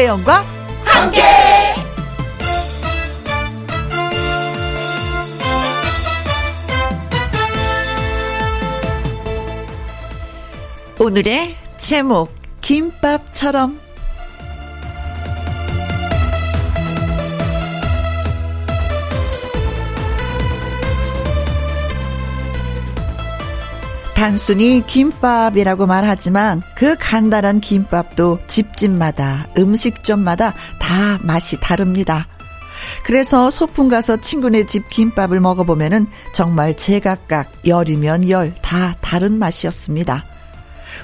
김혜영과 함께. 오늘의 제목 김밥처럼 단순히 김밥이라고 말하지만 그 간단한 김밥도 집집마다 음식점마다 다 맛이 다릅니다. 그래서 소풍 가서 친구네 집 김밥을 먹어보면은 정말 제각각 열이면 열 다 다른 맛이었습니다.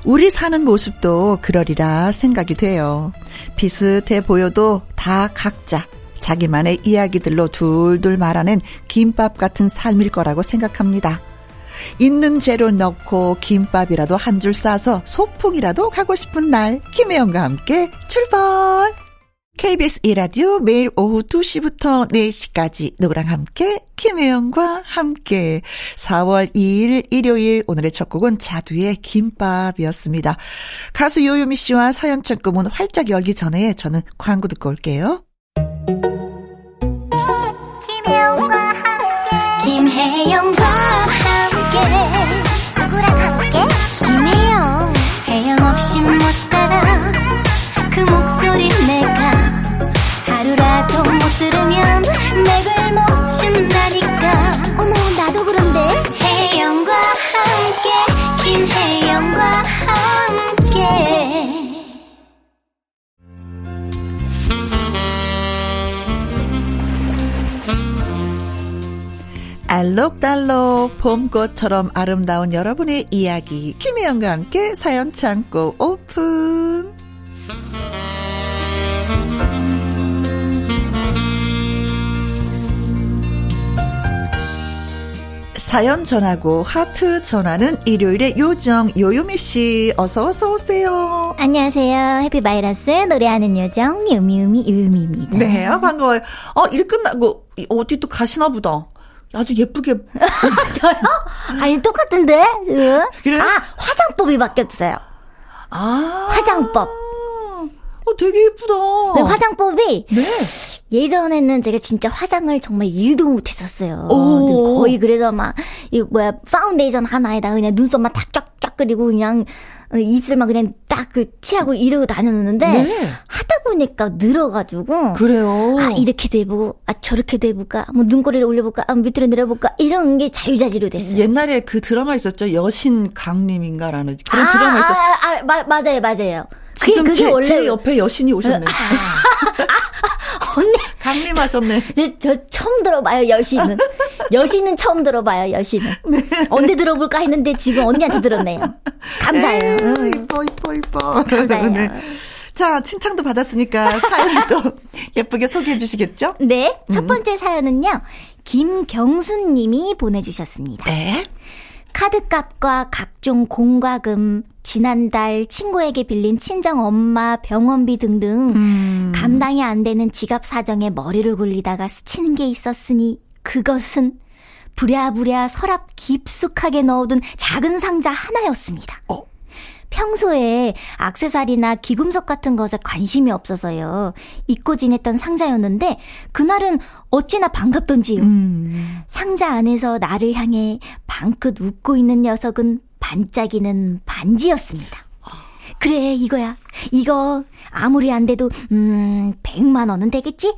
우리 사는 모습도 그러리라 생각이 돼요. 비슷해 보여도 다 각자 자기만의 이야기들로 둘둘 말하는 김밥 같은 삶일 거라고 생각합니다. 있는 재료 넣고 김밥이라도 한 줄 싸서 소풍이라도 가고 싶은 날 김혜영과 함께 출발! KBS 이라디오 매일 오후 2시부터 4시까지 누구랑 함께 김혜영과 함께 4월 2일 일요일 오늘의 첫 곡은 자두의 김밥이었습니다. 가수 요요미 씨와 사연 창구문 활짝 열기 전에 저는 광고 듣고 올게요. 알록달록 봄꽃처럼 아름다운 여러분의 이야기 김혜영과 함께 사연 창고 오픈 사연 전하고 하트 전하는 일요일의 요정 요요미 씨 어서 어서 오세요. 안녕하세요. 해피바이러스 노래하는 요정 요미요미 요미입니다. 네, 아, 반가워요. 어, 일 끝나고 어디 또 가시나 보다. 아주 예쁘게. 저요? 아니, 똑같은데? 그래? 아, 화장법이 바뀌었어요. 아. 화장법. 어, 되게 예쁘다. 네, 화장법이. 네. 예전에는 제가 진짜 화장을 정말 일도 못했었어요. 거의 그래서 막, 이 뭐야, 파운데이션 하나에다가 그냥 눈썹만 탁쫙쫙 그리고 그냥 입술만 그냥 딱 그 치하고 이러고 다녔는데 네. 하다 보니까 늘어가지고 그래요. 아 이렇게도 해보고 아 저렇게도 해볼까 뭐 눈꼬리를 올려볼까 아 밑으로 내려볼까 이런 게 자유자재로 됐어요. 옛날에 그 드라마 있었죠 여신 강림인가라는 그런 아, 드라마 있었. 아, 아, 아, 마, 맞아요 맞아요. 지금 그게, 그게 제, 원래 제 옆에 여신이 오셨네. 아, 언니 강림하셨네. 네, 저 처음 들어봐요 여신은. 여신은 처음 들어봐요 여신은. 네. 언제 들어볼까 했는데 지금 언니한테 들었네요. 감사해요. 에이, 이뻐 이뻐 이뻐. 감사해요. 네. 자, 칭찬도 받았으니까 사연을 또 예쁘게 소개해 주시겠죠? 네. 첫 음. 번째 음. 사연은요. 김경순 님이 보내주셨습니다. 네. 카드값과 각종 공과금, 지난달 친구에게 빌린 친정 엄마 병원비 등등 음. 감당이 안 되는 지갑 사정에 머리를 굴리다가 스치는 게 있었으니 그것은 부랴부랴 서랍 깊숙하게 넣어둔 작은 상자 하나였습니다. 어? 평소에 악세사리나 귀금속 같은 것에 관심이 없어서요. 잊고 지냈던 상자였는데 그날은 어찌나 반갑던지요. 음. 상자 안에서 나를 향해 방긋 웃고 있는 녀석은 반짝이는 반지였습니다. 그래, 이거야. 이거 아무리 안 돼도 음, 100만 원은 되겠지?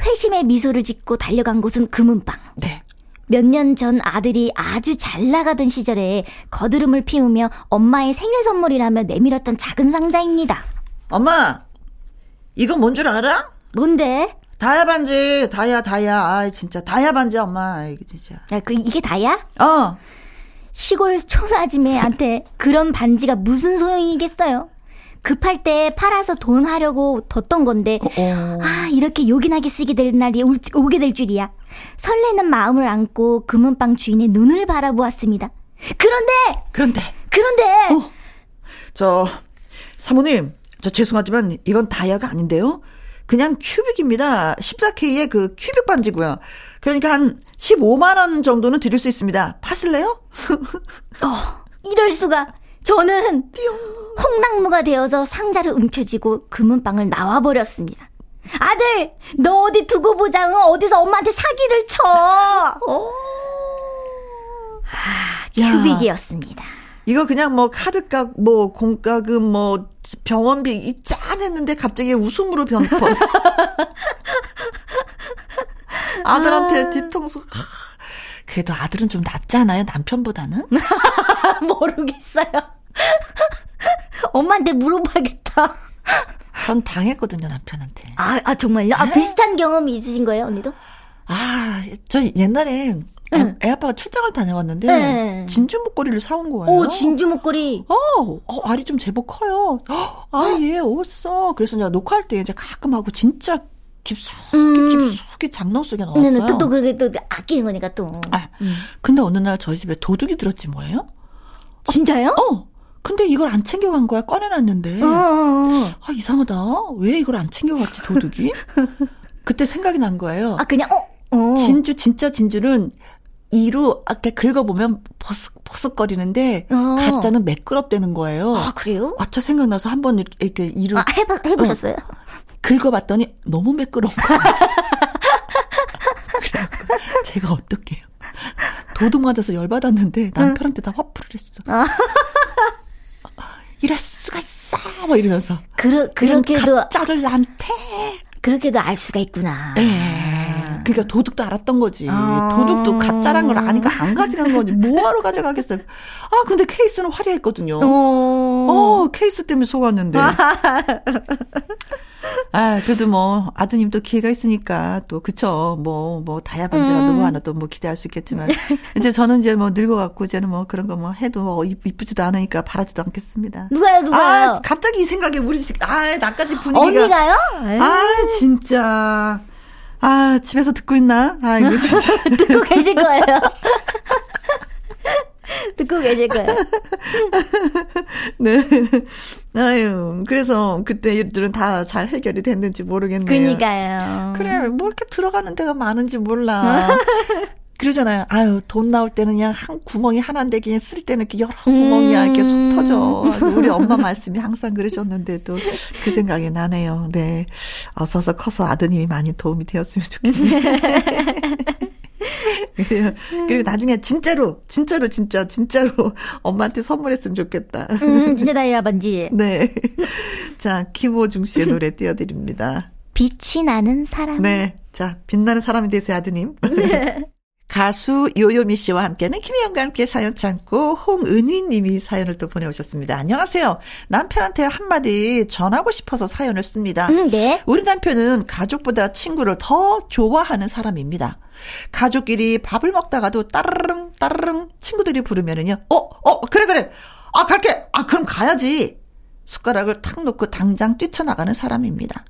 회심의 미소를 짓고 달려간 곳은 금은방. 네. 몇 년 전 아들이 아주 잘 나가던 시절에 거드름을 피우며 엄마의 생일 선물이라며 내밀었던 작은 상자입니다. 엄마, 이건 뭔 줄 알아? 뭔데? 다야 반지, 다야, 다야. 아, 진짜 다야 반지, 엄마. 이게 진짜. 야, 그 이게 다야? 어. 시골 촌아줌매한테 그런 반지가 무슨 소용이겠어요? 급할 때 팔아서 돈 하려고 뒀던 건데 어, 어. 아 이렇게 요긴하게 쓰게 될 날이 올, 오게 될 줄이야 설레는 마음을 안고 금은방 주인의 눈을 바라보았습니다. 그런데! 그런데? 그런데! 어, 저 사모님 저 죄송하지만 이건 다이아가 아닌데요? 그냥 큐빅입니다. 14K의 그 큐빅 반지고요. 그러니까 한 15만 원 정도는 드릴 수 있습니다. 파실래요? 어, 이럴 수가. 저는 홍당무가 되어서 상자를 움켜쥐고 금은방을 나와 버렸습니다. 아들, 너 어디 두고 보자. 어디서 엄마한테 사기를 쳐. 어. 아, 큐빅이었습니다. 이거 그냥 뭐 카드값, 뭐 공과금, 뭐 병원비 이 짠했는데 갑자기 웃음으로 변포. 아들한테 아. 뒤통수. 그래도 아들은 좀 낫잖아요, 남편보다는? 모르겠어요. 엄마한테 물어봐야겠다. 전 당했거든요, 남편한테. 아, 아 정말요? 아, 네. 비슷한 경험이 있으신 거예요, 언니도? 아, 저 옛날에 애, 애 아빠가 출장을 다녀왔는데 네. 진주 목걸이를 사온 거예요. 오, 진주 목걸이. 어, 어 알이 좀 제법 커요. 아, 얘 어딨어. 그래서 내가 녹화할 때 이제 가끔 하고 진짜 깊숙이 음. 깊숙이 장롱 속에 넣었어요. 네네, 또, 또 그렇게 또 아끼는 거니까 또. 아, 음. 근데 어느 날 저희 집에 도둑이 들었지 뭐예요? 진짜요? 어. 근데 이걸 안 챙겨간 거야 꺼내놨는데. 어, 어, 어. 아 이상하다. 왜 이걸 안 챙겨갔지 도둑이? 그때 생각이 난 거예요. 아 그냥 어. 어. 진주 진짜 진주는 이로 이렇게 긁어보면 버석 버석거리는데 어. 가짜는 매끄럽대는 거예요. 아 그래요? 아차 생각나서 한번 이렇게, 이렇게 이로 아, 해봐, 해보셨어요? 어. 긁어봤더니 너무 매끄러운 거예요. 제가 어떡해요. 도둑 맞아서 열받았는데 남편한테 다 화풀이를 했어. 아. 이럴 수가 있어! 뭐 이러면서. 그러, 그렇게도. 가짜를 나한테. 그렇게도 알 수가 있구나. 네. 그러니까 도둑도 알았던 거지. 아. 도둑도 가짜란 걸 아니까 안 가져간 거지. 뭐하러 가져가겠어요. 아, 근데 케이스는 화려했거든요. 어, 어 케이스 때문에 속았는데. 아, 그래도 뭐, 아드님도 기회가 있으니까, 또, 그쵸. 뭐, 뭐, 다야 반지라도 음. 뭐 하나 또 뭐 기대할 수 있겠지만. 이제 저는 이제 뭐 늙어갖고, 이제는 뭐 그런 거 뭐 해도 뭐 이쁘지도 않으니까 바라지도 않겠습니다. 누가요, 누가요? 아, 갑자기 이 생각에 우리 집, 아, 나까지 분위기가. 언니가요? 아, 진짜. 아, 집에서 듣고 있나? 아, 이거 진짜. 듣고 계실 거예요. 듣고 계실 거예요. 네. 아유, 그래서 그때 일들은 다 잘 해결이 됐는지 모르겠네요. 그니까요. 그래, 뭐 이렇게 들어가는 데가 많은지 몰라. 그러잖아요. 아유, 돈 나올 때는 그냥 한 구멍이 하나인데 그냥 쓸 때는 이렇게 여러 구멍이야. 이렇게 속 음. 터져. 우리 엄마 말씀이 항상 그러셨는데도 그 생각이 나네요. 네. 어, 서서 커서 아드님이 많이 도움이 되었으면 좋겠네요. 그리고 나중에 진짜로, 진짜로, 진짜, 진짜로 엄마한테 선물했으면 좋겠다. 음, 진짜 다이아 반지. 네. 자, 김호중 씨의 노래 띄워드립니다. 빛이 나는 사람. 네. 자, 빛나는 사람이 되세요, 아드님. 네. 가수 요요미 씨와 함께는 김혜영과 함께 사연 참고 홍은희 님이 사연을 또 보내오셨습니다. 안녕하세요. 남편한테 한마디 전하고 싶어서 사연을 씁니다. 음, 네. 우리 남편은 가족보다 친구를 더 좋아하는 사람입니다. 가족끼리 밥을 먹다가도 따르릉 따르릉 친구들이 부르면은요. 어, 어, 그래 그래. 아, 갈게. 아, 그럼 가야지. 숟가락을 탁 놓고 당장 뛰쳐나가는 사람입니다.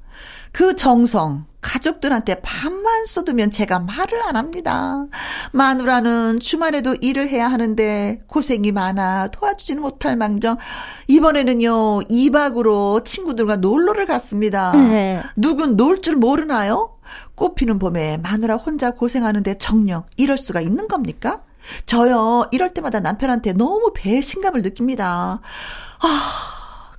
그 정성, 가족들한테 밥만 쏟으면 제가 말을 안 합니다. 마누라는 주말에도 일을 해야 하는데 고생이 많아 도와주지는 못할 망정 이번에는요 2박으로 친구들과 놀러를 갔습니다. 네. 누군 놀 줄 모르나요? 꽃피는 봄에 마누라 혼자 고생하는데 정녕 이럴 수가 있는 겁니까? 저요 이럴 때마다 남편한테 너무 배신감을 느낍니다. 아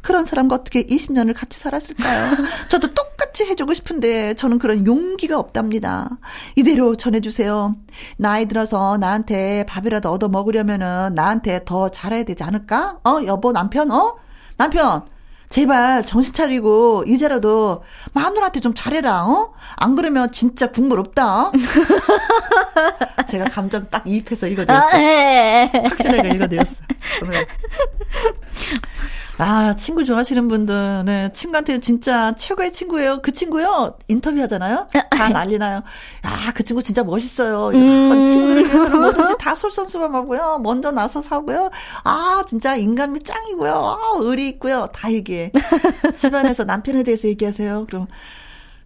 그런 사람과 어떻게 20년을 같이 살았을까요? 저도 똑 같이 해주고 싶은데 저는 그런 용기가 없답니다. 이대로 전해주세요. 나이 들어서 나한테 밥이라도 얻어 먹으려면은 나한테 더 잘해야 되지 않을까? 어, 여보, 남편, 어? 남편, 제발 정신 차리고 이제라도 마누라한테 좀 잘해라. 어? 안 그러면 진짜 국물 없다. 어? 제가 감정 딱 이입해서 읽어드렸어요. 아, 네. 확실하게 읽어드렸어. 아, 친구 좋아하시는 분들, 네, 친구한테 진짜 최고의 친구예요. 그 친구요, 인터뷰 하잖아요? 다 난리나요. 아, 그 친구 진짜 멋있어요. 음. 친구들을 위해서는 뭐든지 다 솔선수범하고요. 먼저 나서서 하고요. 아, 진짜 인간미 짱이고요. 아, 의리 있고요. 다 얘기해. 집안에서 남편에 대해서 얘기하세요. 그럼,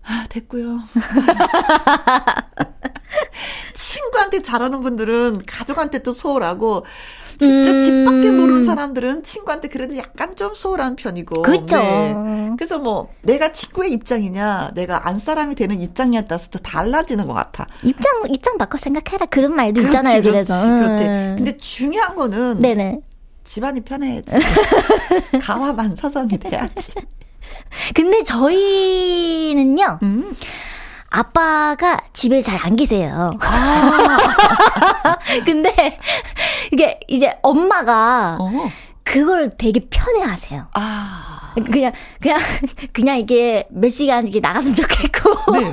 아, 됐고요. 친구한테 잘하는 분들은 가족한테 또 소홀하고 진짜 음. 집 밖에 모르는 사람들은 친구한테 그래도 약간 좀 소홀한 편이고. 그렇죠. 네. 그래서 뭐 내가 친구의 입장이냐, 내가 안 사람이 되는 입장이냐에 따라서 또 달라지는 것 같아. 입장 입장 바꿔 생각해라 그런 말도 그렇지, 있잖아요. 그렇지, 그래서. 그렇대. 근데 중요한 거는 네네. 집안이 편해야지. 가와만 서성이 돼야지. 근데 저희는요. 음. 아빠가 집에 잘 안 계세요. 아. 근데 이게 이제 엄마가 어. 그걸 되게 편해 하세요. 아. 그냥, 그냥, 그냥 이게 몇 시간 이게 나갔으면 좋겠고. 네.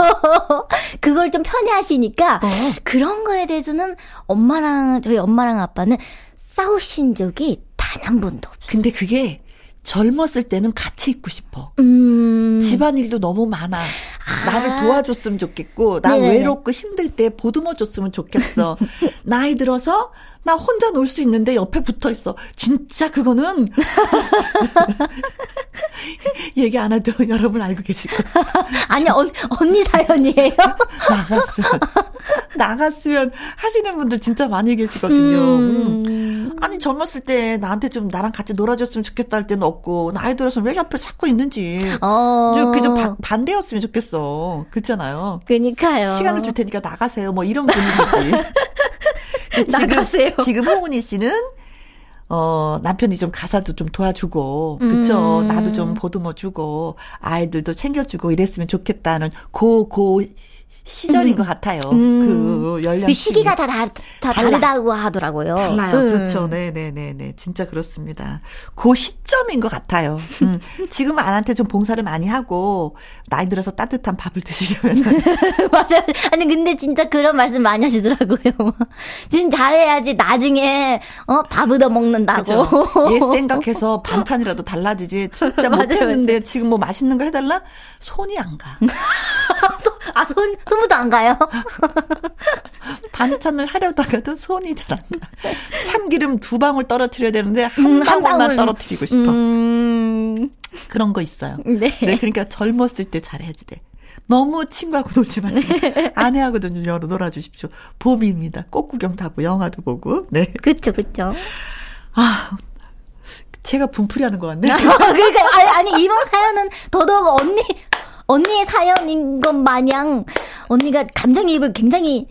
그걸 좀 편해 하시니까 어. 그런 거에 대해서는 엄마랑, 저희 엄마랑 아빠는 싸우신 적이 단 한 번도 없어요. 근데 그게 젊었을 때는 같이 있고 싶어. 음. 집안일도 너무 많아. 아. 나를 도와줬으면 좋겠고, 나 네네네. 외롭고 힘들 때 보듬어 줬으면 좋겠어. 나이 들어서 나 혼자 놀 수 있는데 옆에 붙어 있어. 진짜 그거는 얘기 안 해도 여러분 알고 계실 거예요. 아니 언, 언니 사연이에요. 나갔으면 나갔으면 하시는 분들 진짜 많이 계시거든요. 음. 음. 아니 젊었을 때 나한테 좀 나랑 같이 놀아줬으면 좋겠다 할 때는 없고 나이 들어서 왜 옆에 자꾸 있는지 어. 그좀 반대였으면 좋겠어. 그렇잖아요. 그니까요. 시간을 줄 테니까 나가세요. 뭐 이런 분위기지. 나가세요. 지금 홍은희 씨는 어, 남편이 좀 가사도 좀 도와주고, 그쵸? 음. 나도 좀 보듬어 주고, 아이들도 챙겨주고 이랬으면 좋겠다는 고, 고, 시절인 음. 것 같아요. 음. 그 연령 그 시기가 다, 다, 다 다르다고 하더라고요. 달라요. 음. 그렇죠. 네 네 네 네. 진짜 그렇습니다. 그 시점인 것 같아요. 음. 지금 아한테 좀 봉사를 많이 하고 나이 들어서 따뜻한 밥을 드시려면 맞아요. 아니 근데 진짜 그런 말씀 많이 하시더라고요. 지금 잘해야지 나중에 어 밥을 더 먹는다고. 옛 생각해서 반찬이라도 달라지지. 진짜 못했는데 지금 뭐 맛있는 거 해달라? 손이 안 가. 아, 손, 손부터 안 가요? 반찬을 하려다가도 손이 잘 안 가. 참기름 두 방울 떨어뜨려야 되는데 한 음, 방울만 방울. 떨어뜨리고 싶어. 음. 그런 거 있어요. 네. 네. 그러니까 젊었을 때 잘해야지 돼. 너무 친구하고 놀지 마시고 아내하고도 좀 여러 놀아 주십시오. 봄입니다. 꽃구경도 하고 영화도 보고. 네. 그렇죠, 그렇죠. 아. 제가 분풀이 하는 것 같네. 그러니까 아니, 아니 이번 사연은 더더욱 언니 언니의 사연인 것 마냥 언니가 감정이입을 굉장히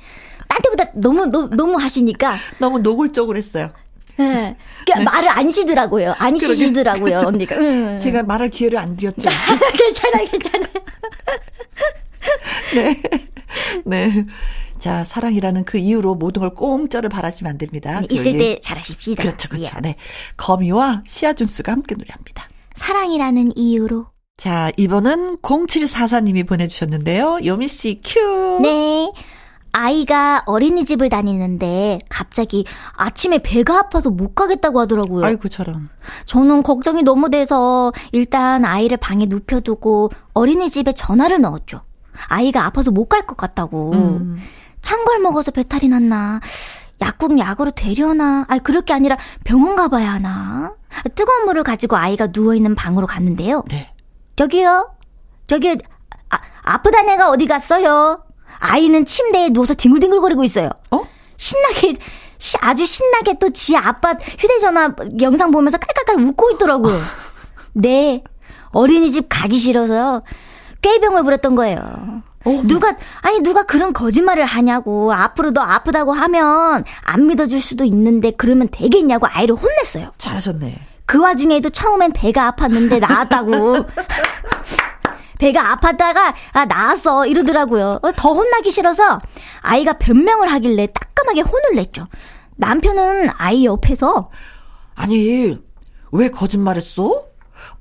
딴 때보다 너무 너, 너무 하시니까 너무 노골적으로 했어요. 네. 그러니까 네. 말을 안 쉬더라고요. 안 쉬시더라고요, 그렇죠. 언니가. 응. 제가 말할 기회를 안 드렸죠. 괜찮아, 괜찮아. 네. 네. 자, 사랑이라는 그 이유로 모든 걸 공짜를 바라시면 안 됩니다. 네, 있을 때 잘하십시다. 그렇죠, 그렇죠. 예. 네. 거미와 시아준수가 함께 노래합니다. 사랑이라는 이유로. 자, 이번은 0744님이 보내주셨는데요. 요미 씨 큐. 네. 아이가 어린이집을 다니는데 갑자기 아침에 배가 아파서 못 가겠다고 하더라고요. 아이고 저런. 저는 걱정이 너무 돼서 일단 아이를 방에 눕혀두고 어린이집에 전화를 넣었죠. 아이가 아파서 못 갈 것 같다고. 음. 찬걸 먹어서 배탈이 났나? 약국 약으로 되려나? 아니 그럴 게 아니라 병원 가봐야 하나? 뜨거운 물을 가지고 아이가 누워 있는 방으로 갔는데요. 네. 저기요? 저기, 아, 아프다 내가 어디 갔어요? 아이는 침대에 누워서 뒹굴뒹굴거리고 있어요. 어? 신나게, 시, 아주 신나게 또 지 아빠 휴대전화 영상 보면서 깔깔깔 웃고 있더라고요. 네. 어린이집 가기 싫어서요. 꾀병을 부렸던 거예요. 어, 누가 아니 누가 그런 거짓말을 하냐고 앞으로 도 아프다고 하면 안 믿어줄 수도 있는데 그러면 되겠냐고 아이를 혼냈어요. 잘하셨네. 그 와중에도 처음엔 배가 아팠는데 나았다고. 배가 아팠다가 아 나았어 이러더라고요. 어, 더 혼나기 싫어서 아이가 변명을 하길래 따끔하게 혼을 냈죠. 남편은 아이 옆에서 아니 왜 거짓말했어?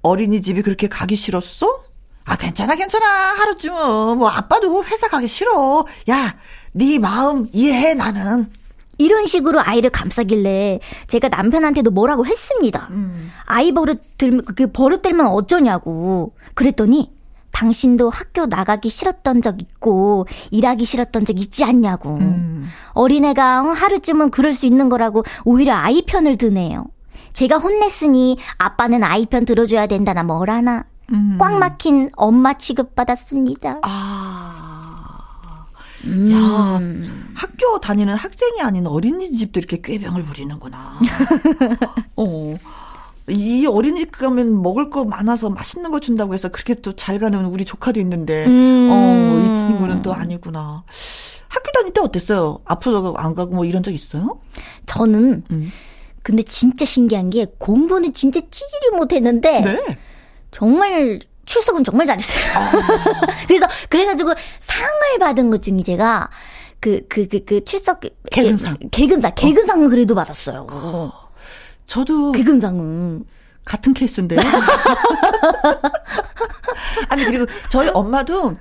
어린이집이 그렇게 가기 싫었어? 아 괜찮아 괜찮아 하루쯤은 뭐 아빠도 회사 가기 싫어. 야 네 마음 이해해 나는. 이런 식으로 아이를 감싸길래 제가 남편한테도 뭐라고 했습니다. 음. 아이 버릇 들면 그 버릇 들면 어쩌냐고. 그랬더니 당신도 학교 나가기 싫었던 적 있고 일하기 싫었던 적 있지 않냐고. 음. 어린애가 하루쯤은 그럴 수 있는 거라고 오히려 아이 편을 드네요. 제가 혼냈으니 아빠는 아이 편 들어줘야 된다나 뭐라나. 음. 꽉 막힌 엄마 취급받았습니다. 아. 음. 야, 학교 다니는 학생이 아닌 어린이집도 이렇게 꾀병을 부리는구나. 어. 이 어린이집 가면 먹을 거 많아서 맛있는 거 준다고 해서 그렇게 또 잘 가는 우리 조카도 있는데, 음. 어, 이 친구는 또 아니구나. 학교 다닐 때 어땠어요? 앞으로 안 가고 뭐 이런 적 있어요? 저는, 음. 근데 진짜 신기한 게 공부는 진짜 찌질이 못했는데 네. 정말 출석은 정말 잘했어요. 아. 그래서 그래가지고 상을 받은 것 중에 제가 그 그 그그 그, 그 출석 개근상 개근상 개근상은 그래도 받았어요. 어. 저도 개근상은 같은 케이스인데. 아니 그리고 저희 엄마도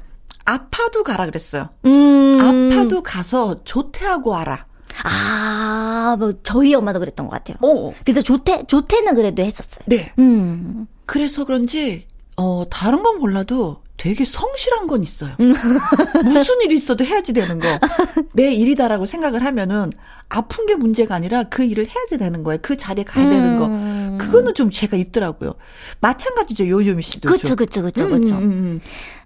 아파도 가라 그랬어요. 음. 아파도 가서 조퇴하고 와라. 아, 뭐 저희 엄마도 그랬던 것 같아요. 어. 그래서 조퇴 조퇴는 그래도 했었어요. 네. 음. 그래서 그런지 어 다른 건 몰라도 되게 성실한 건 있어요. 음. 무슨 일이 있어도 해야지 되는 거. 내 일이다라고 생각을 하면은 아픈 게 문제가 아니라 그 일을 해야지 되는 거예요. 그 자리에 가야 되는 거. 음. 그거는 좀 제가 있더라고요. 마찬가지죠. 요요미 씨도. 그렇죠, 그렇죠, 그렇죠, 그렇죠.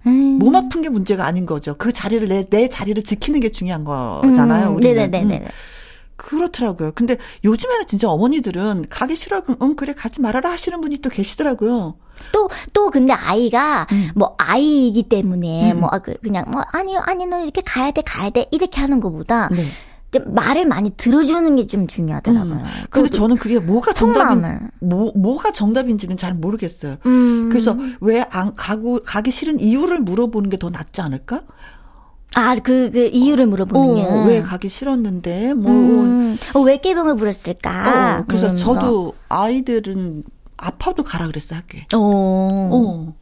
몸 아픈 게 문제가 아닌 거죠. 그 자리를 내, 내 자리를 지키는 게 중요한 거잖아요. 음, 네네네. 음. 그렇더라고요. 근데 요즘에는 진짜 어머니들은 가기 싫어, 응, 그래, 가지 말아라 하시는 분이 또 계시더라고요. 또, 또 근데 아이가, 음. 뭐, 아이이기 때문에, 음. 뭐, 아, 그, 그냥, 뭐, 아니, 아니, 너 이렇게 가야 돼, 가야 돼, 이렇게 하는 것보다, 네. 말을 많이 들어주는 게 좀 중요하더라고요. 음. 근데 저는 그게 뭐가 정답인, 뭐, 뭐가 정답인지는 잘 모르겠어요. 음. 그래서 왜 안 가고, 가기 싫은 이유를 물어보는 게 더 낫지 않을까? 아, 그, 그, 이유를 물어보는 게. 어, 왜 가기 싫었는데, 뭐. 음, 어, 왜 깨병을 부렸을까? 어, 그래서 음, 저도 아이들은 아파도 가라 그랬어, 학교에. 어.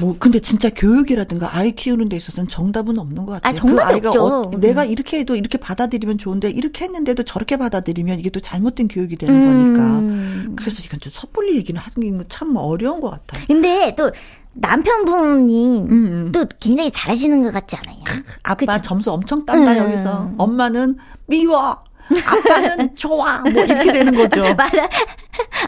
어. 뭐 근데 진짜 교육이라든가 아이 키우는 데 있어서는 정답은 없는 것 같아요. 아, 그 아이가 어, 내가 이렇게 해도 이렇게 받아들이면 좋은데 이렇게 했는데도 저렇게 받아들이면 이게 또 잘못된 교육이 되는 음. 거니까. 그래서 이건 좀 섣불리 얘기는 하는 게참 어려운 것 같아요. 근데 또 남편분이 음, 음. 또 굉장히 잘하시는 것 같지 않아요? 아빠 그쵸? 점수 엄청 딴다 음. 여기서. 엄마는 미워. 아빠는 좋아. 뭐 이렇게 되는 거죠. 맞아.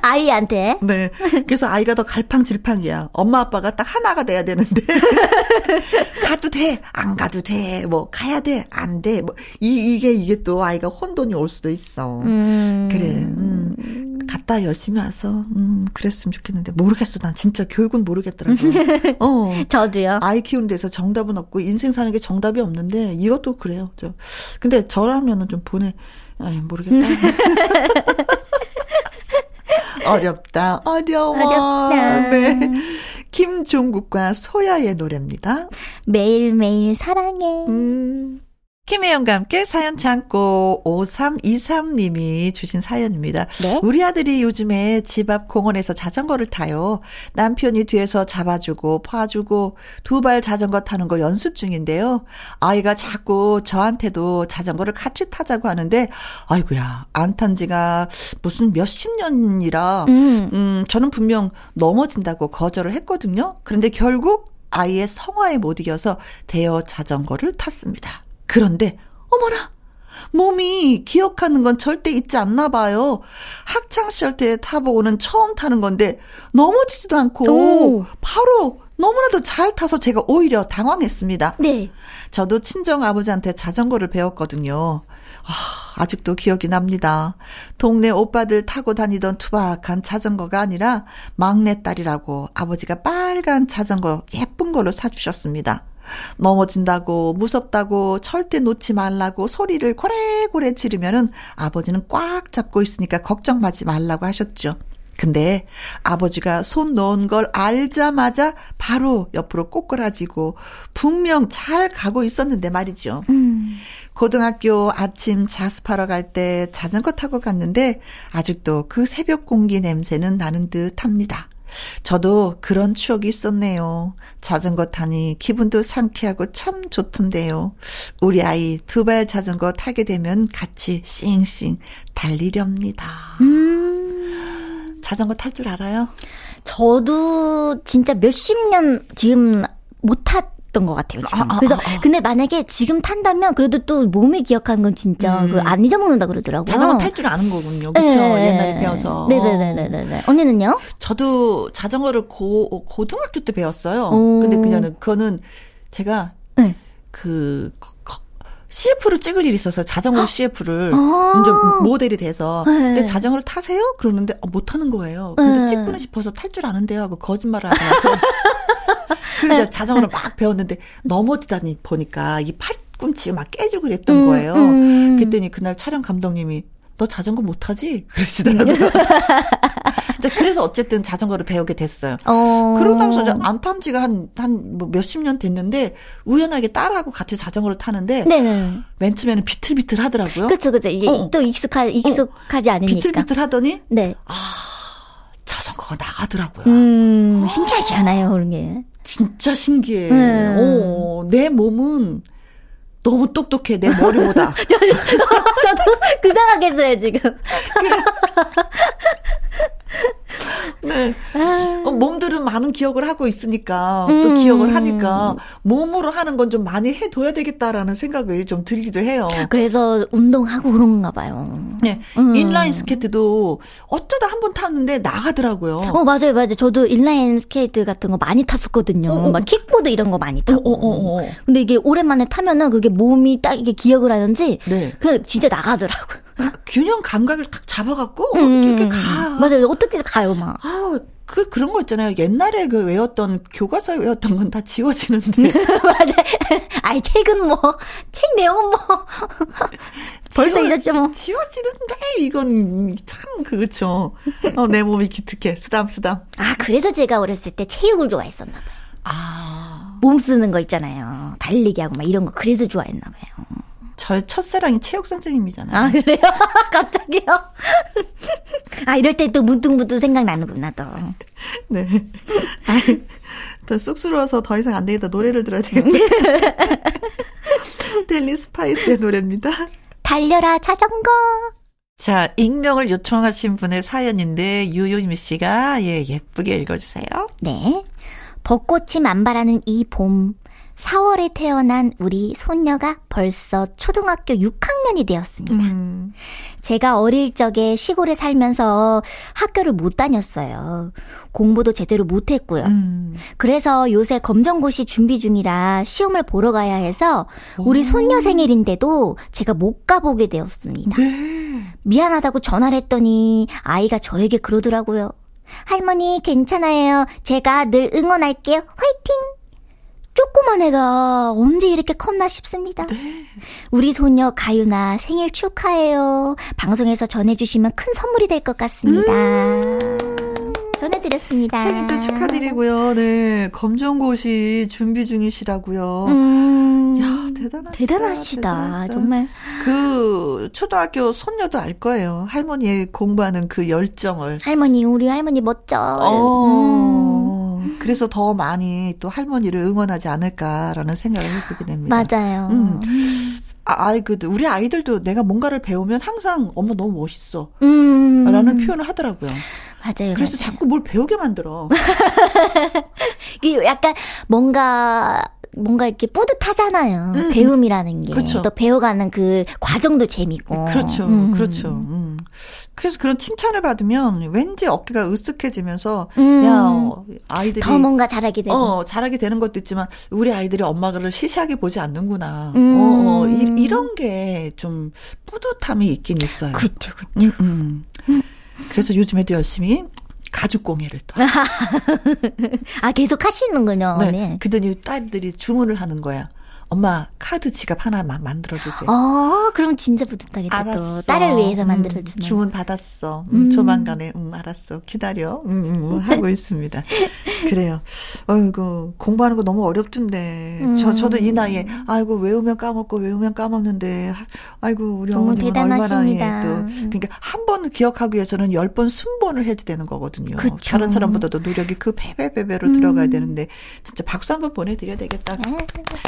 아이한테. 네. 그래서 아이가 더 갈팡질팡이야. 엄마 아빠가 딱 하나가 돼야 되는데 가도 돼, 안 가도 돼, 뭐 가야 돼, 안 돼, 뭐 이 이게 이게 또 아이가 혼돈이 올 수도 있어. 음. 그래. 음. 갔다 열심히 와서 음 그랬으면 좋겠는데 모르겠어. 난 진짜 교육은 모르겠더라고. 어. 저도요. 아이 키우는 데서 정답은 없고 인생 사는 게 정답이 없는데 이것도 그래요. 저. 근데 저라면은 좀 보내 아이, 모르겠다. 어렵다, 어려워. 어렵다. 네. 김종국과 소야의 노래입니다. 매일매일 사랑해. 음. 김혜영과 함께 사연 창고 5323님이 주신 사연입니다. 네? 우리 아들이 요즘에 집 앞 공원에서 자전거를 타요. 남편이 뒤에서 잡아주고 봐주고 두 발 자전거 타는 거 연습 중인데요. 아이가 자꾸 저한테도 자전거를 같이 타자고 하는데 아이고야 안 탄 지가 무슨 몇십 년이라 음. 음 저는 분명 넘어진다고 거절을 했거든요. 그런데 결국 아이의 성화에 못 이겨서 대여 자전거를 탔습니다. 그런데 어머나 몸이 기억하는 건 절대 있지 않나 봐요. 학창 시절 때 타보고는 처음 타는 건데 넘어지지도 않고 오. 바로 너무나도 잘 타서 제가 오히려 당황했습니다. 네. 저도 친정 아버지한테 자전거를 배웠거든요. 아, 아직도 기억이 납니다. 동네 오빠들 타고 다니던 투박한 자전거가 아니라 막내딸이라고 아버지가 빨간 자전거 예쁜 걸로 사주셨습니다. 넘어진다고 무섭다고 절대 놓지 말라고 소리를 고래고래 지르면은 아버지는 꽉 잡고 있으니까 걱정하지 말라고 하셨죠. 근데 아버지가 손 놓은 걸 알자마자 바로 옆으로 꼬꾸라지고 분명 잘 가고 있었는데 말이죠. 음. 고등학교 아침 자습하러 갈 때 자전거 타고 갔는데 아직도 그 새벽 공기 냄새는 나는 듯 합니다. 저도 그런 추억이 있었네요. 자전거 타니 기분도 상쾌하고 참 좋던데요. 우리 아이 두 발 자전거 타게 되면 같이 싱싱 달리렵니다. 음. 자전거 탈 줄 알아요? 저도 진짜 몇십 년 지금 못 탔, 있었던 것 같아요, 지금. 아, 아, 그래서, 아, 아, 근데 만약에 지금 탄다면 그래도 또 몸이 기억하는 건 진짜 음. 그안 잊어먹는다 그러더라고요. 자전거 탈 줄 아는 거군요. 그렇죠 네. 옛날에 배워서. 네네네네네. 언니는요? 저도 자전거를 고, 고등학교 때 배웠어요. 오. 근데 그냥 그거는 제가 네. 그, CF를 찍을 일이 있어서 자전거 CF를 아~ 이제 모델이 돼서 네. 근데 자전거를 타세요? 그러는데 어, 못 타는 거예요. 근데 네. 찍고는 싶어서 탈 줄 아는데요 하고 거짓말을 하고 나서 그래서 자전거를 막 배웠는데 넘어지다니 보니까 이 팔꿈치가 막 깨지고 그랬던 음, 거예요. 음. 그랬더니 그날 촬영 감독님이 너 자전거 못하지? 그러시더라고요. 그래서 어쨌든 자전거를 배우게 됐어요. 어. 그러고 나서 안탄 지가 한, 한, 뭐 몇십 년 됐는데, 우연하게 딸하고 같이 자전거를 타는데, 네네. 맨 처음에는 비틀비틀 하더라고요. 그쵸, 그쵸. 이게 어. 또 익숙하, 익숙하지 어. 않으니까. 비틀비틀 하더니, 네. 아, 자전거가 나가더라고요. 음, 신기하지 않아요, 그런 게. 진짜 신기해. 네. 어, 내 몸은, 너무 똑똑해 내 머리보다. 저, 저도 그 생각했어요 지금. 네. 어, 몸들은 많은 기억을 하고 있으니까 또 음. 기억을 하니까 몸으로 하는 건 좀 많이 해둬야 되겠다라는 생각이 좀 들기도 해요. 그래서 운동하고 그런가 봐요. 네. 음. 인라인 스케이트도 어쩌다 한 번 탔는데 나가더라고요. 어 맞아요 맞아요. 저도 인라인 스케이트 같은 거 많이 탔었거든요. 어, 어. 막 킥보드 이런 거 많이 타고. 어, 어, 어, 근데 이게 오랜만에 타면은 그게 몸이 딱 이게 기억을 하는지 네. 그 진짜 나가더라고요. 균형 감각을 딱 잡아갖고 음, 이렇게 가. 맞아요. 어떻게 가요, 막. 아, 그 그런 거 있잖아요. 옛날에 그 외웠던 교과서에 외웠던 건 다 지워지는데. 맞아요. 아이 책은 뭐 책 내용은 뭐 벌써 지워, 잊었죠 뭐. 지워지는데 이건 참 그렇죠. 어, 내 몸이 기특해. 쓰담 쓰담. 아 그래서 제가 어렸을 때 체육을 좋아했었나 봐요. 아. 몸 쓰는 거 있잖아요. 달리기 하고 막 이런 거 그래서 좋아했나 봐요. 저의 첫사랑이 체육 선생님이잖아요. 아, 그래요? 갑자기요? 아, 이럴 때 또 문득문득 생각나는구나, 또. 네. 아, 더 쑥스러워서 더 이상 안 되겠다. 노래를 들어야 되겠다. 델리 스파이스의 노래입니다. 달려라, 자전거. 자, 익명을 요청하신 분의 사연인데, 요요미 씨가, 예, 예쁘게 읽어주세요. 네. 벚꽃이 만발하는 이 봄. 4월에 태어난 우리 손녀가 벌써 초등학교 6학년이 되었습니다. 음. 제가 어릴 적에 시골에 살면서 학교를 못 다녔어요. 공부도 제대로 못 했고요. 음. 그래서 요새 검정고시 준비 중이라 시험을 보러 가야 해서 우리 오. 손녀 생일인데도 제가 못 가보게 되었습니다. 네. 미안하다고 전화를 했더니 아이가 저에게 그러더라고요. 할머니 괜찮아요. 제가 늘 응원할게요. 화이팅! 조그만 애가 언제 이렇게 컸나 싶습니다. 네. 우리 소녀 가유나 생일 축하해요. 방송에서 전해주시면 큰 선물이 될 것 같습니다. 음. 전해드렸습니다. 생일도 축하드리고요. 네. 검정고시 준비 중이시라고요. 음. 야, 대단하시다. 대단하시다. 대단하시다. 정말. 그, 초등학교 손녀도 알 거예요. 할머니의 공부하는 그 열정을. 할머니, 우리 할머니 멋져. 어. 음. 그래서 더 많이 또 할머니를 응원하지 않을까라는 생각을 해보게 됩니다. 맞아요. 음. 아, 아이, 그, 우리 아이들도 내가 뭔가를 배우면 항상, 엄마 너무 멋있어. 음. 라는 표현을 하더라고요. 맞아요. 그래서 맞아요. 자꾸 뭘 배우게 만들어. 이게 약간 뭔가 뭔가 이렇게 뿌듯하잖아요. 음. 배움이라는 게. 그렇죠. 또 배워가는 그 과정도 재밌고. 그렇죠. 음. 그렇죠. 음. 그래서 그런 칭찬을 받으면 왠지 어깨가 으쓱해지면서 음. 야 어, 아이들이 더 뭔가 잘하게 되고 어, 잘하게 되는 것도 있지만 우리 아이들이 엄마를 시시하게 보지 않는구나. 음. 어, 어, 이, 런 게 좀 뿌듯함이 있긴 있어요. 그렇죠. 그렇죠. 음, 음. 그래서 요즘에도 열심히 가죽 공예를 또. 아, 계속 하시는군요. 네. 네. 그더니 딸들이 주문을 하는 거야. 엄마 카드 지갑 하나만 만들어 주세요. 어, 그럼 진짜 뿌듯하겠다. 알았어. 또 딸을 위해서 음, 만들어 주면. 음, 주문 받았어. 음, 음. 조만간에 음 알았어. 기다려. 음, 음 하고 있습니다. 그래요. 어이구 공부하는 거 너무 어렵던데. 음. 저 저도 이 나이에 아이고 외우면 까먹고 외우면 까먹는데 아이고 우리 어머님은 얼마나 예, 또 그러니까 한 번 기억하기 위해서는 열 번 순번을 해야 되는 거거든요. 그쵸. 다른 사람보다도 노력이 그 배배배배로 들어가야 되는데 진짜 박수 한 번 보내드려야 되겠다. 네.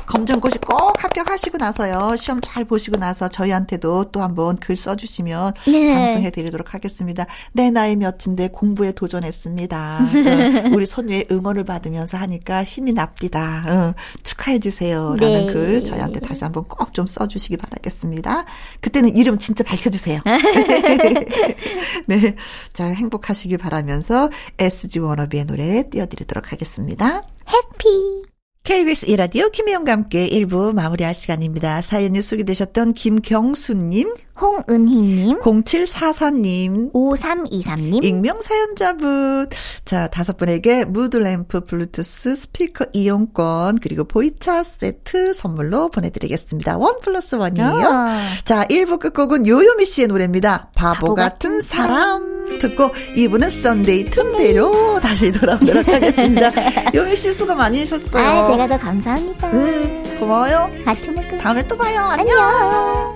검정고시 혹시 꼭 합격하시고 나서요. 시험 잘 보시고 나서 저희한테도 또 한번 글 써주시면 네. 방송해 드리도록 하겠습니다. 내 나이 몇인데 공부에 도전했습니다. 어, 우리 손녀의 응원을 받으면서 하니까 힘이 납디다. 어, 축하해 주세요. 라는 네. 글 저희한테 다시 한번 꼭 좀 써주시기 바라겠습니다. 그때는 이름 진짜 밝혀주세요. 네. 자, 행복하시길 바라면서 SG 워너비의 노래 띄워드리도록 하겠습니다. 해피. KBS 이라디오 김혜영과 함께 1부 마무리할 시간입니다. 사연이 소개되셨던 김경수님, 홍은희님, 0744님, 5323님, 익명사연자분. 자, 다섯 분에게 무드램프 블루투스 스피커 이용권, 그리고 보이차 세트 선물로 보내드리겠습니다. one plus one이에요. 어. 자, 1부 끝곡은 요요미 씨의 노래입니다. 바보, 바보 같은, 사람. 듣고 2부는 Sunday 튼데이로 다시 돌아오도록 하겠습니다. 요미 씨 수고 많이 하셨어요. 아, 제가 더 감사합니다. 음, 고마워요. 하트 먹고. 다음에 또 봐요. 안녕. 안녕.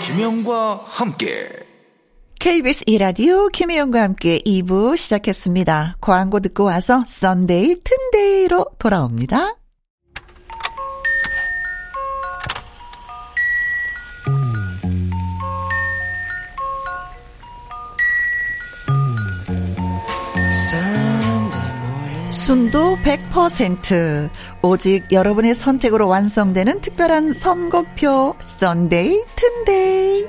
김혜영과 함께 KBS 2라디오 김혜영과 함께 2부 시작했습니다. 광고 듣고 와서 Sunday 튼데이로 돌아옵니다. 순도 100% 오직 여러분의 선택으로 완성되는 특별한 선곡표 Sunday 튼데이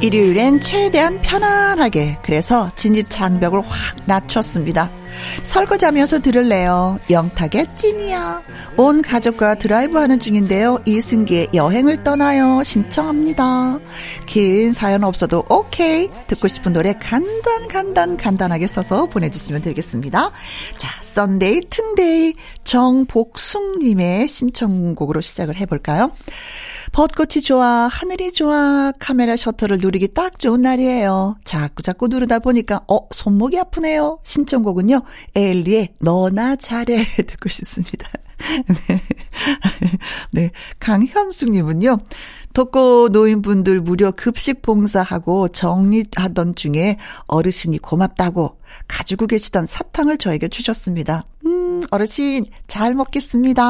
일요일엔 최대한 편안하게 그래서 진입 장벽을 확 낮췄습니다. 설거지하면서 들을래요. 영탁의 찐이야. 온 가족과 드라이브 하는 중인데요. 이승기의 여행을 떠나요. 신청합니다. 긴 사연 없어도 오케이. 듣고 싶은 노래 간단 간단 간단하게 써서 보내주시면 되겠습니다. 자, Sunday 튼데이 정복숙님의 신청곡으로 시작을 해볼까요? 벚꽃이 좋아, 하늘이 좋아, 카메라 셔터를 누르기 딱 좋은 날이에요. 자꾸 자꾸 누르다 보니까, 어, 손목이 아프네요. 신청곡은요, 에일리의 너나 잘해 듣고 싶습니다. 네. 네. 강현숙님은요, 독거 노인분들 무료 급식 봉사하고 정리하던 중에 어르신이 고맙다고 가지고 계시던 사탕을 저에게 주셨습니다. 음, 어르신, 잘 먹겠습니다.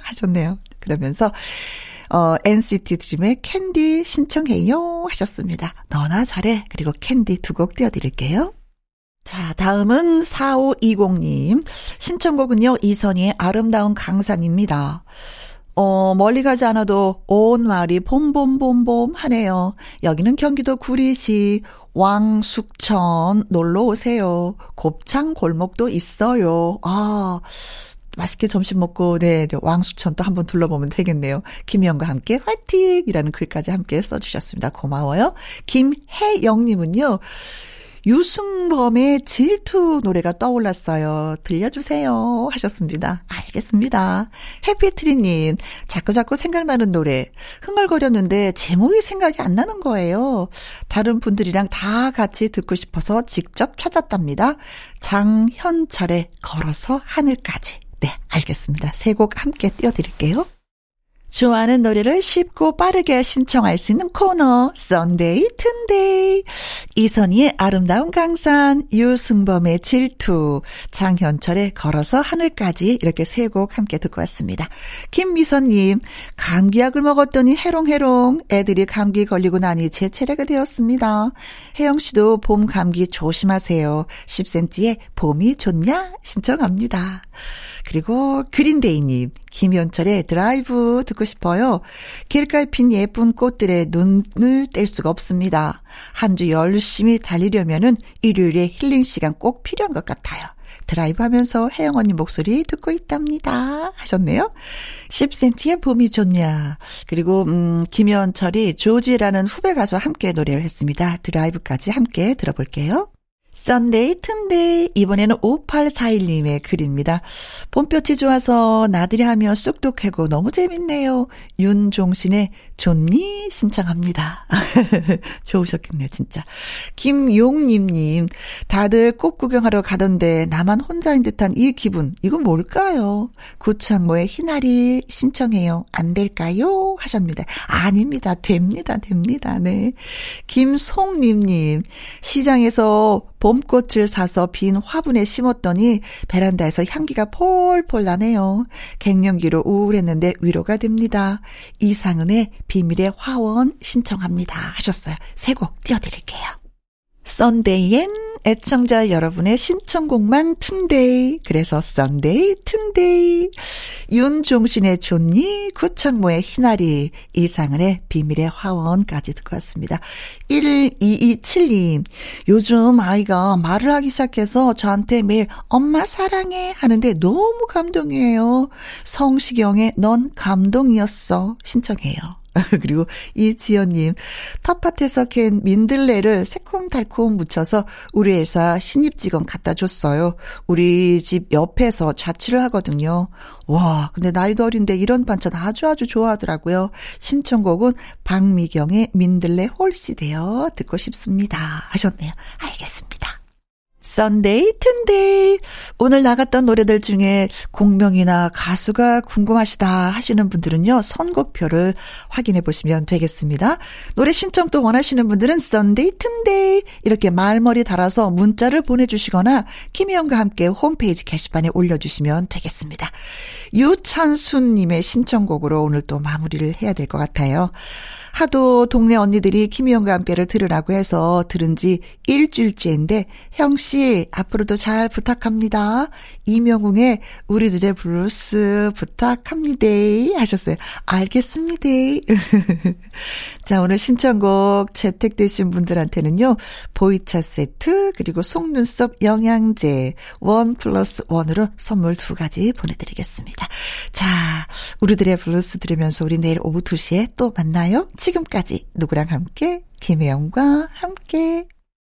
하셨네요. 그러면서, 어, NCT 드림의 캔디 신청해요 하셨습니다. 너나 잘해. 그리고 캔디 두 곡 띄워드릴게요. 자, 다음은 4520님. 신청곡은요, 이선희의 아름다운 강산입니다. 어, 멀리 가지 않아도 온 마을이 봄봄봄봄 하네요. 여기는 경기도 구리시 왕숙천 놀러 오세요. 곱창 골목도 있어요. 아, 맛있게 점심 먹고, 네, 왕수천 또 한번 둘러보면 되겠네요. 김희영과 함께 화이팅! 이라는 글까지 함께 써주셨습니다. 고마워요. 김혜영님은요, 유승범의 질투 노래가 떠올랐어요. 들려주세요. 하셨습니다. 알겠습니다. 해피트리님, 자꾸자꾸 생각나는 노래. 흥얼거렸는데 제목이 생각이 안 나는 거예요. 다른 분들이랑 다 같이 듣고 싶어서 직접 찾았답니다. 장현철의 걸어서 하늘까지. 네, 알겠습니다. 세 곡 함께 띄워드릴게요. 좋아하는 노래를 쉽고 빠르게 신청할 수 있는 코너 Sunday 튼데이 이선희의 아름다운 강산 유승범의 질투 장현철의 걸어서 하늘까지 이렇게 세 곡 함께 듣고 왔습니다. 김미선님 감기약을 먹었더니 해롱해롱 애들이 감기 걸리고 나니 제 차례가 되었습니다. 혜영 씨도 봄 감기 조심하세요. 10cm의 봄이 좋냐 신청합니다. 그리고 그린데이님, 김현철의 드라이브 듣고 싶어요. 길가에 핀 예쁜 꽃들에 눈을 뗄 수가 없습니다. 한 주 열심히 달리려면은 일요일에 힐링 시간 꼭 필요한 것 같아요. 드라이브 하면서 혜영 언니 목소리 듣고 있답니다. 하셨네요. 10cm의 봄이 좋냐. 그리고, 음, 김현철이 조지라는 후배 가수와 함께 노래를 했습니다. 드라이브까지 함께 들어볼게요. Sunday 튼데이 이번에는 5841님의 글입니다. 봄볕이 좋아서 나들이 하며 쑥도 캐고 너무 재밌네요. 윤종신의 좋니 신청합니다. 좋으셨겠네요 진짜. 김용님님 다들 꽃 구경하러 가던데 나만 혼자인 듯한 이 기분 이건 뭘까요? 구창모의 희나리 신청해요. 안 될까요? 하셨습니다. 아닙니다. 됩니다. 됩니다. 네. 김송림님 시장에서 봄꽃을 사서 빈 화분에 심었더니 베란다에서 향기가 폴폴 나네요. 갱년기로 우울했는데 위로가 됩니다. 이상은의 비밀의 화원 신청합니다. 하셨어요. 세 곡 띄워드릴게요. Sunday엔 애청자 여러분의 신청곡만 튼데이. 그래서 Sunday, 튼데이. 윤종신의 좋니, 구창모의 희나리, 이상은의 비밀의 화원까지 듣고 왔습니다. 1227님, 요즘 아이가 말을 하기 시작해서 저한테 매일 엄마 사랑해 하는데 너무 감동이에요. 성시경의 넌 감동이었어. 신청해요. 그리고 이지연님, 텃밭에서 캔 민들레를 새콤달콤 묻혀서 우리 회사 신입 직원 갖다 줬어요. 우리 집 옆에서 자취를 하거든요. 와, 근데 나이도 어린데 이런 반찬 아주 아주 좋아하더라고요. 신청곡은 박미경의 민들레 홀씨 되어 듣고 싶습니다. 하셨네요. 알겠습니다. Sunday 튼데이 오늘 나갔던 노래들 중에 곡명이나 가수가 궁금하시다 하시는 분들은요. 선곡표를 확인해 보시면 되겠습니다. 노래 신청 또 원하시는 분들은 Sunday 튼데이 이렇게 말머리 달아서 문자를 보내주시거나 김혜영과 함께 홈페이지 게시판에 올려주시면 되겠습니다. 유찬순님의 신청곡으로 오늘 또 마무리를 해야 될 것 같아요. 하도 동네 언니들이 김혜영과 함께를 들으라고 해서 들은 지 일주일째인데 혜영 씨 앞으로도 잘 부탁합니다. 임영웅의 우리들의 블루스 부탁합니다 하셨어요. 알겠습니다. 자 오늘 신청곡 채택되신 분들한테는요. 보이차 세트 그리고 속눈썹 영양제 원 플러스 원으로 선물 두 가지 보내드리겠습니다. 자 우리들의 블루스 들으면서 우리 내일 오후 2시에 또 만나요. 지금까지 누구랑 함께? 김혜영과 함께